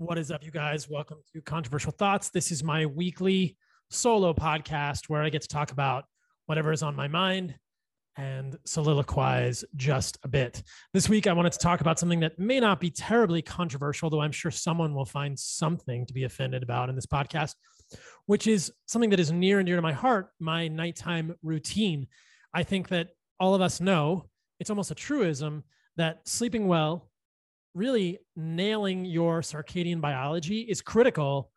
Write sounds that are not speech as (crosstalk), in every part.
What is up, you guys? Welcome to Controversial Thoughts. This is my weekly solo podcast where I get to talk about whatever is on my mind and soliloquize just a bit. This week, I wanted to talk about something that may not be terribly controversial, though I'm sure someone will find something to be offended about in this podcast, which is something that is near and dear to my heart my nighttime routine. I think that all of us know it's almost a truism that sleeping well really nailing your circadian biology is critical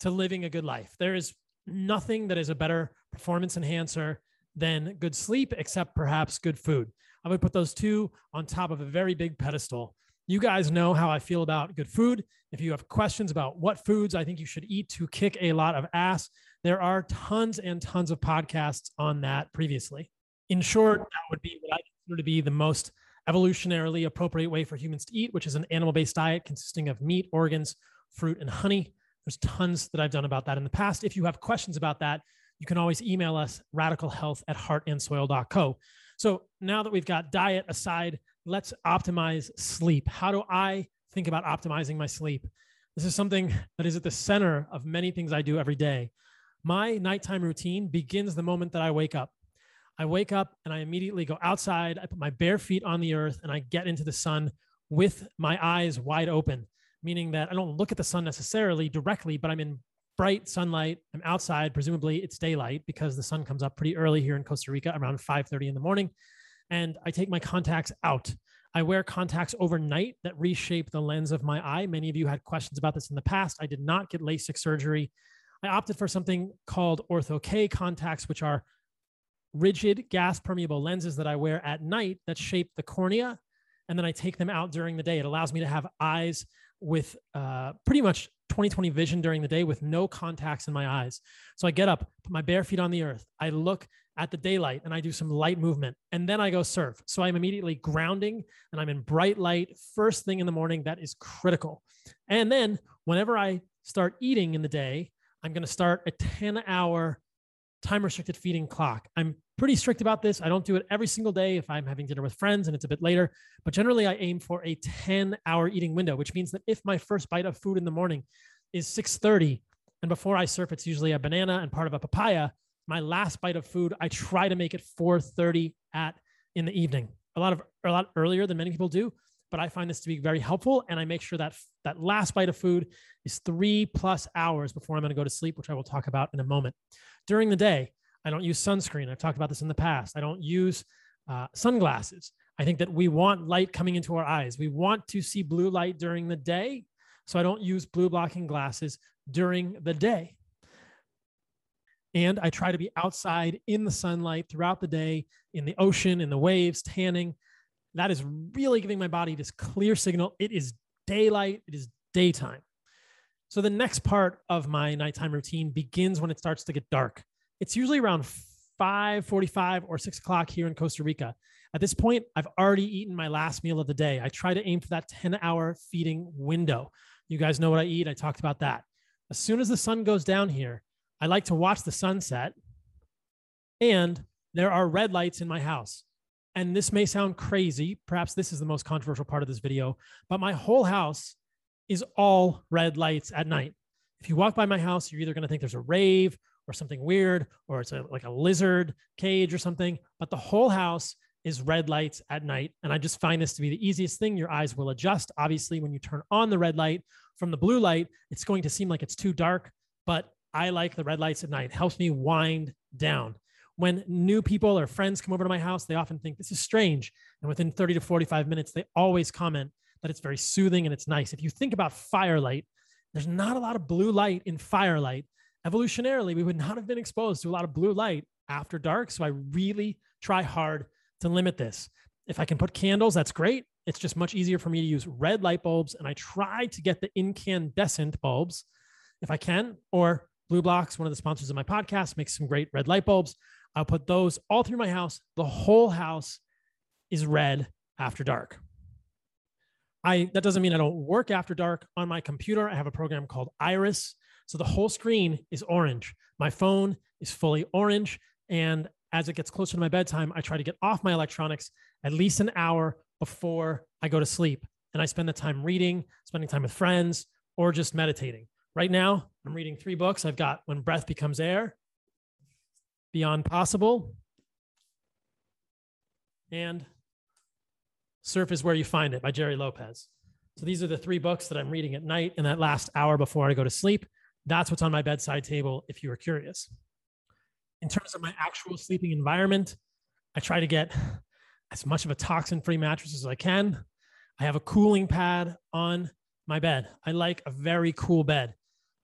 to living a good life. There is nothing that is a better performance enhancer than good sleep, except perhaps good food. I would put those two on top of a very big pedestal. You guys know how I feel about good food. If you have questions about what foods I think you should eat to kick a lot of ass, there are tons and tons of podcasts on that previously. In short, that would be what I consider to be the most evolutionarily appropriate way for humans to eat, which is an animal based diet consisting of meat, organs, fruit, and honey. There's tons that I've done about that in the past. If you have questions about that, you can always email us radicalhealth at heartandsoil.co. So now that we've got diet aside, let's optimize sleep. How do I think about optimizing my sleep? This is something that is at the center of many things I do every day. My nighttime routine begins the moment that I wake up. I wake up and I immediately go outside. I put my bare feet on the earth and I get into the sun with my eyes wide open, meaning that I don't look at the sun necessarily directly, but I'm in bright sunlight. I'm outside. Presumably it's daylight because the sun comes up pretty early here in Costa Rica, around 5:30 in the morning. And I take my contacts out. I wear contacts overnight that reshape the lens of my eye. Many of you had questions about this in the past. I did not get LASIK surgery. I opted for something called Ortho K contacts, which are rigid gas permeable lenses that I wear at night that shape the cornea. And then I take them out during the day. It allows me to have eyes with uh, pretty much 20/20 vision during the day with no contacts in my eyes. So I get up, put my bare feet on the earth. I look at the daylight and I do some light movement and then I go surf. So I'm immediately grounding and I'm in bright light first thing in the morning. That is critical. And then whenever I start eating in the day, I'm going to start a 10 hour time restricted feeding clock. I'm pretty strict about this. I don't do it every single day if I'm having dinner with friends and it's a bit later, but generally I aim for a 10 hour eating window, which means that if my first bite of food in the morning is 6:30 and before I surf it's usually a banana and part of a papaya, my last bite of food I try to make it 4:30 at in the evening. A lot of a lot earlier than many people do, but I find this to be very helpful and I make sure that that last bite of food is 3 plus hours before I'm going to go to sleep, which I will talk about in a moment during the day. I don't use sunscreen. I've talked about this in the past. I don't use uh, sunglasses. I think that we want light coming into our eyes. We want to see blue light during the day. So I don't use blue blocking glasses during the day. And I try to be outside in the sunlight throughout the day, in the ocean, in the waves, tanning. That is really giving my body this clear signal. It is daylight, it is daytime. So the next part of my nighttime routine begins when it starts to get dark. It's usually around 5:45 or 6 o'clock here in Costa Rica. At this point, I've already eaten my last meal of the day. I try to aim for that 10-hour feeding window. You guys know what I eat. I talked about that. As soon as the sun goes down here, I like to watch the sunset. And there are red lights in my house. And this may sound crazy. Perhaps this is the most controversial part of this video, but my whole house is all red lights at night. If you walk by my house, you're either going to think there's a rave or something weird, or it's a, like a lizard cage or something, but the whole house is red lights at night. And I just find this to be the easiest thing. Your eyes will adjust. Obviously, when you turn on the red light from the blue light, it's going to seem like it's too dark, but I like the red lights at night. It helps me wind down. When new people or friends come over to my house, they often think this is strange. And within 30 to 45 minutes, they always comment, that it's very soothing and it's nice. If you think about firelight, there's not a lot of blue light in firelight. Evolutionarily, we would not have been exposed to a lot of blue light after dark. So I really try hard to limit this. If I can put candles, that's great. It's just much easier for me to use red light bulbs. And I try to get the incandescent bulbs if I can, or BLUblox, one of the sponsors of my podcast, makes some great red light bulbs. I'll put those all through my house. The whole house is red after dark. I that doesn't mean I don't work after dark on my computer. I have a program called Iris. So the whole screen is orange. My phone is fully orange. And as it gets closer to my bedtime, I try to get off my electronics at least an hour before I go to sleep. And I spend the time reading, spending time with friends, or just meditating. Right now, I'm reading three books. I've got When Breath Becomes Air, Beyond Possible, and Surf is Where You Find It by Gerry Lopez. So these are the three books that I'm reading at night in that last hour before I go to sleep. That's what's on my bedside table if you are curious. In terms of my actual sleeping environment, I try to get (laughs) as much of a toxin free mattress as I can. I have a cooling pad on my bed. I like a very cool bed.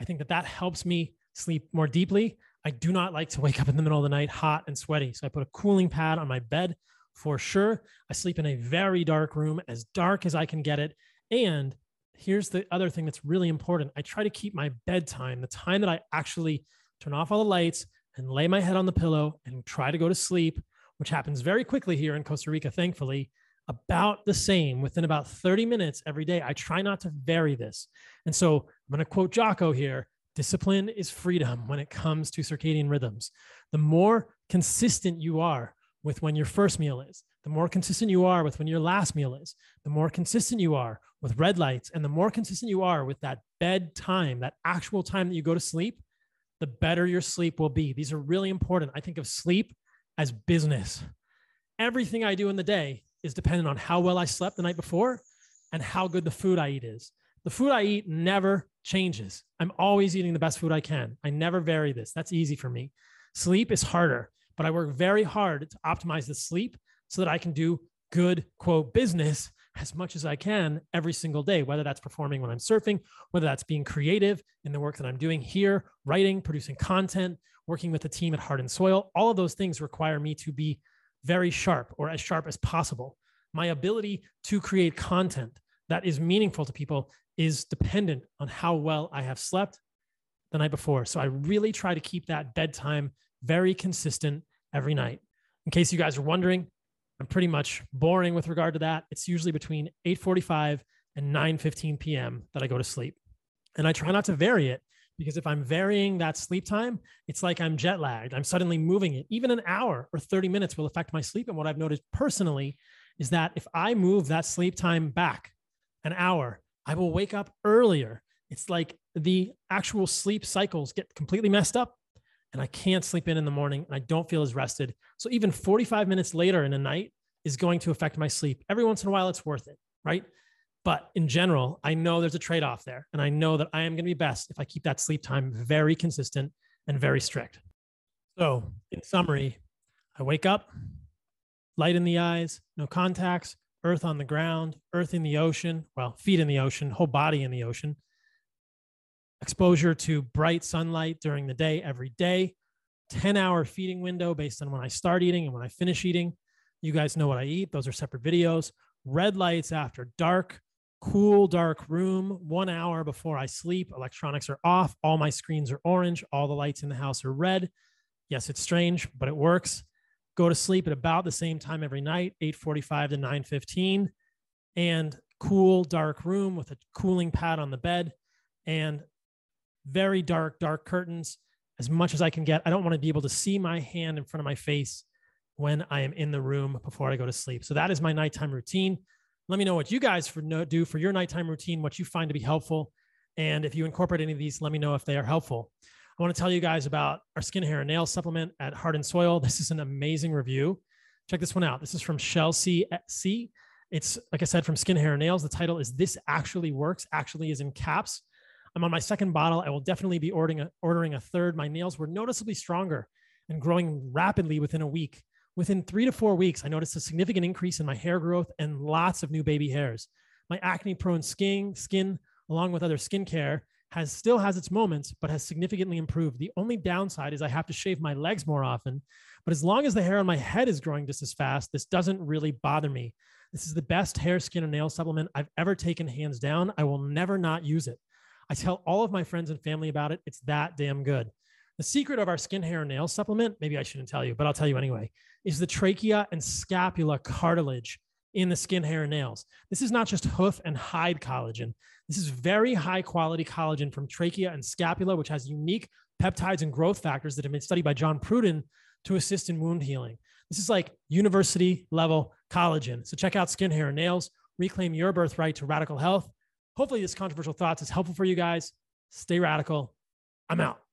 I think that that helps me sleep more deeply. I do not like to wake up in the middle of the night hot and sweaty. So I put a cooling pad on my bed for sure. I sleep in a very dark room, as dark as I can get it. And here's the other thing that's really important I try to keep my bedtime, the time that I actually turn off all the lights and lay my head on the pillow and try to go to sleep, which happens very quickly here in Costa Rica, thankfully, about the same within about 30 minutes every day. I try not to vary this. And so I'm going to quote Jocko here discipline is freedom when it comes to circadian rhythms. The more consistent you are with when your first meal is, the more consistent you are with when your last meal is, the more consistent you are with red lights, and the more consistent you are with that bedtime, that actual time that you go to sleep, the better your sleep will be. These are really important. I think of sleep as business. Everything I do in the day is dependent on how well I slept the night before and how good the food I eat is. The food I eat never changes. I'm always eating the best food I can. I never vary this. That's easy for me. Sleep is harder, but I work very hard to optimize the sleep so that I can do good, quote, business as much as I can every single day, whether that's performing when I'm surfing, whether that's being creative in the work that I'm doing here, writing, producing content, working with the team at Heart and Soil. All of those things require me to be very sharp or as sharp as possible. My ability to create content that is meaningful to people is dependent on how well I have slept the night before. So I really try to keep that bedtime very consistent every night. In case you guys are wondering, I'm pretty much boring with regard to that. It's usually between 8:45 and 9:15 p.m. that I go to sleep. And I try not to vary it because if I'm varying that sleep time, it's like I'm jet lagged. I'm suddenly moving it. Even an hour or 30 minutes will affect my sleep. And what I've noticed personally is that if I move that sleep time back an hour, I will wake up earlier. It's like the actual sleep cycles get completely messed up and I can't sleep in in the morning and I don't feel as rested. So even 45 minutes later in a night is going to affect my sleep. Every once in a while, it's worth it, right? But in general, I know there's a trade off there. And I know that I am going to be best if I keep that sleep time very consistent and very strict. So, in summary, I wake up, light in the eyes, no contacts, earth on the ground, earth in the ocean, well, feet in the ocean, whole body in the ocean, exposure to bright sunlight during the day every day, 10 hour feeding window based on when I start eating and when I finish eating. You guys know what I eat, those are separate videos. Red lights after dark, cool, dark room, one hour before I sleep. Electronics are off. All my screens are orange. All the lights in the house are red. Yes, it's strange, but it works. Go to sleep at about the same time every night, 8:45 to 9:15, and cool, dark room with a cooling pad on the bed and very dark, dark curtains as much as I can get. I don't want to be able to see my hand in front of my face when I am in the room before I go to sleep. So that is my nighttime routine. Let me know what you guys for no, do for your nighttime routine, what you find to be helpful. And if you incorporate any of these, let me know if they are helpful. I want to tell you guys about our skin, hair, and nail supplement at Heart and Soil. This is an amazing review. Check this one out. This is from Chelsea C. It's like I said, from Skin, Hair, and Nails. The title is This Actually Works, actually is in caps. I'm on my second bottle. I will definitely be ordering a, ordering a third. My nails were noticeably stronger and growing rapidly within a week. Within three to four weeks, I noticed a significant increase in my hair growth and lots of new baby hairs. My acne prone skin, skin, along with other skincare, has still has its moments, but has significantly improved. The only downside is I have to shave my legs more often. But as long as the hair on my head is growing just as fast, this doesn't really bother me. This is the best hair, skin, and nail supplement I've ever taken hands down. I will never not use it. I tell all of my friends and family about it. It's that damn good. The secret of our skin, hair, and nail supplement, maybe I shouldn't tell you, but I'll tell you anyway, is the trachea and scapula cartilage in the skin, hair, and nails. This is not just hoof and hide collagen. This is very high quality collagen from trachea and scapula, which has unique peptides and growth factors that have been studied by John Prudden to assist in wound healing. This is like university level collagen. So check out Skin, Hair, and Nails. Reclaim your birthright to radical health. Hopefully, this controversial thoughts is helpful for you guys. Stay radical. I'm out.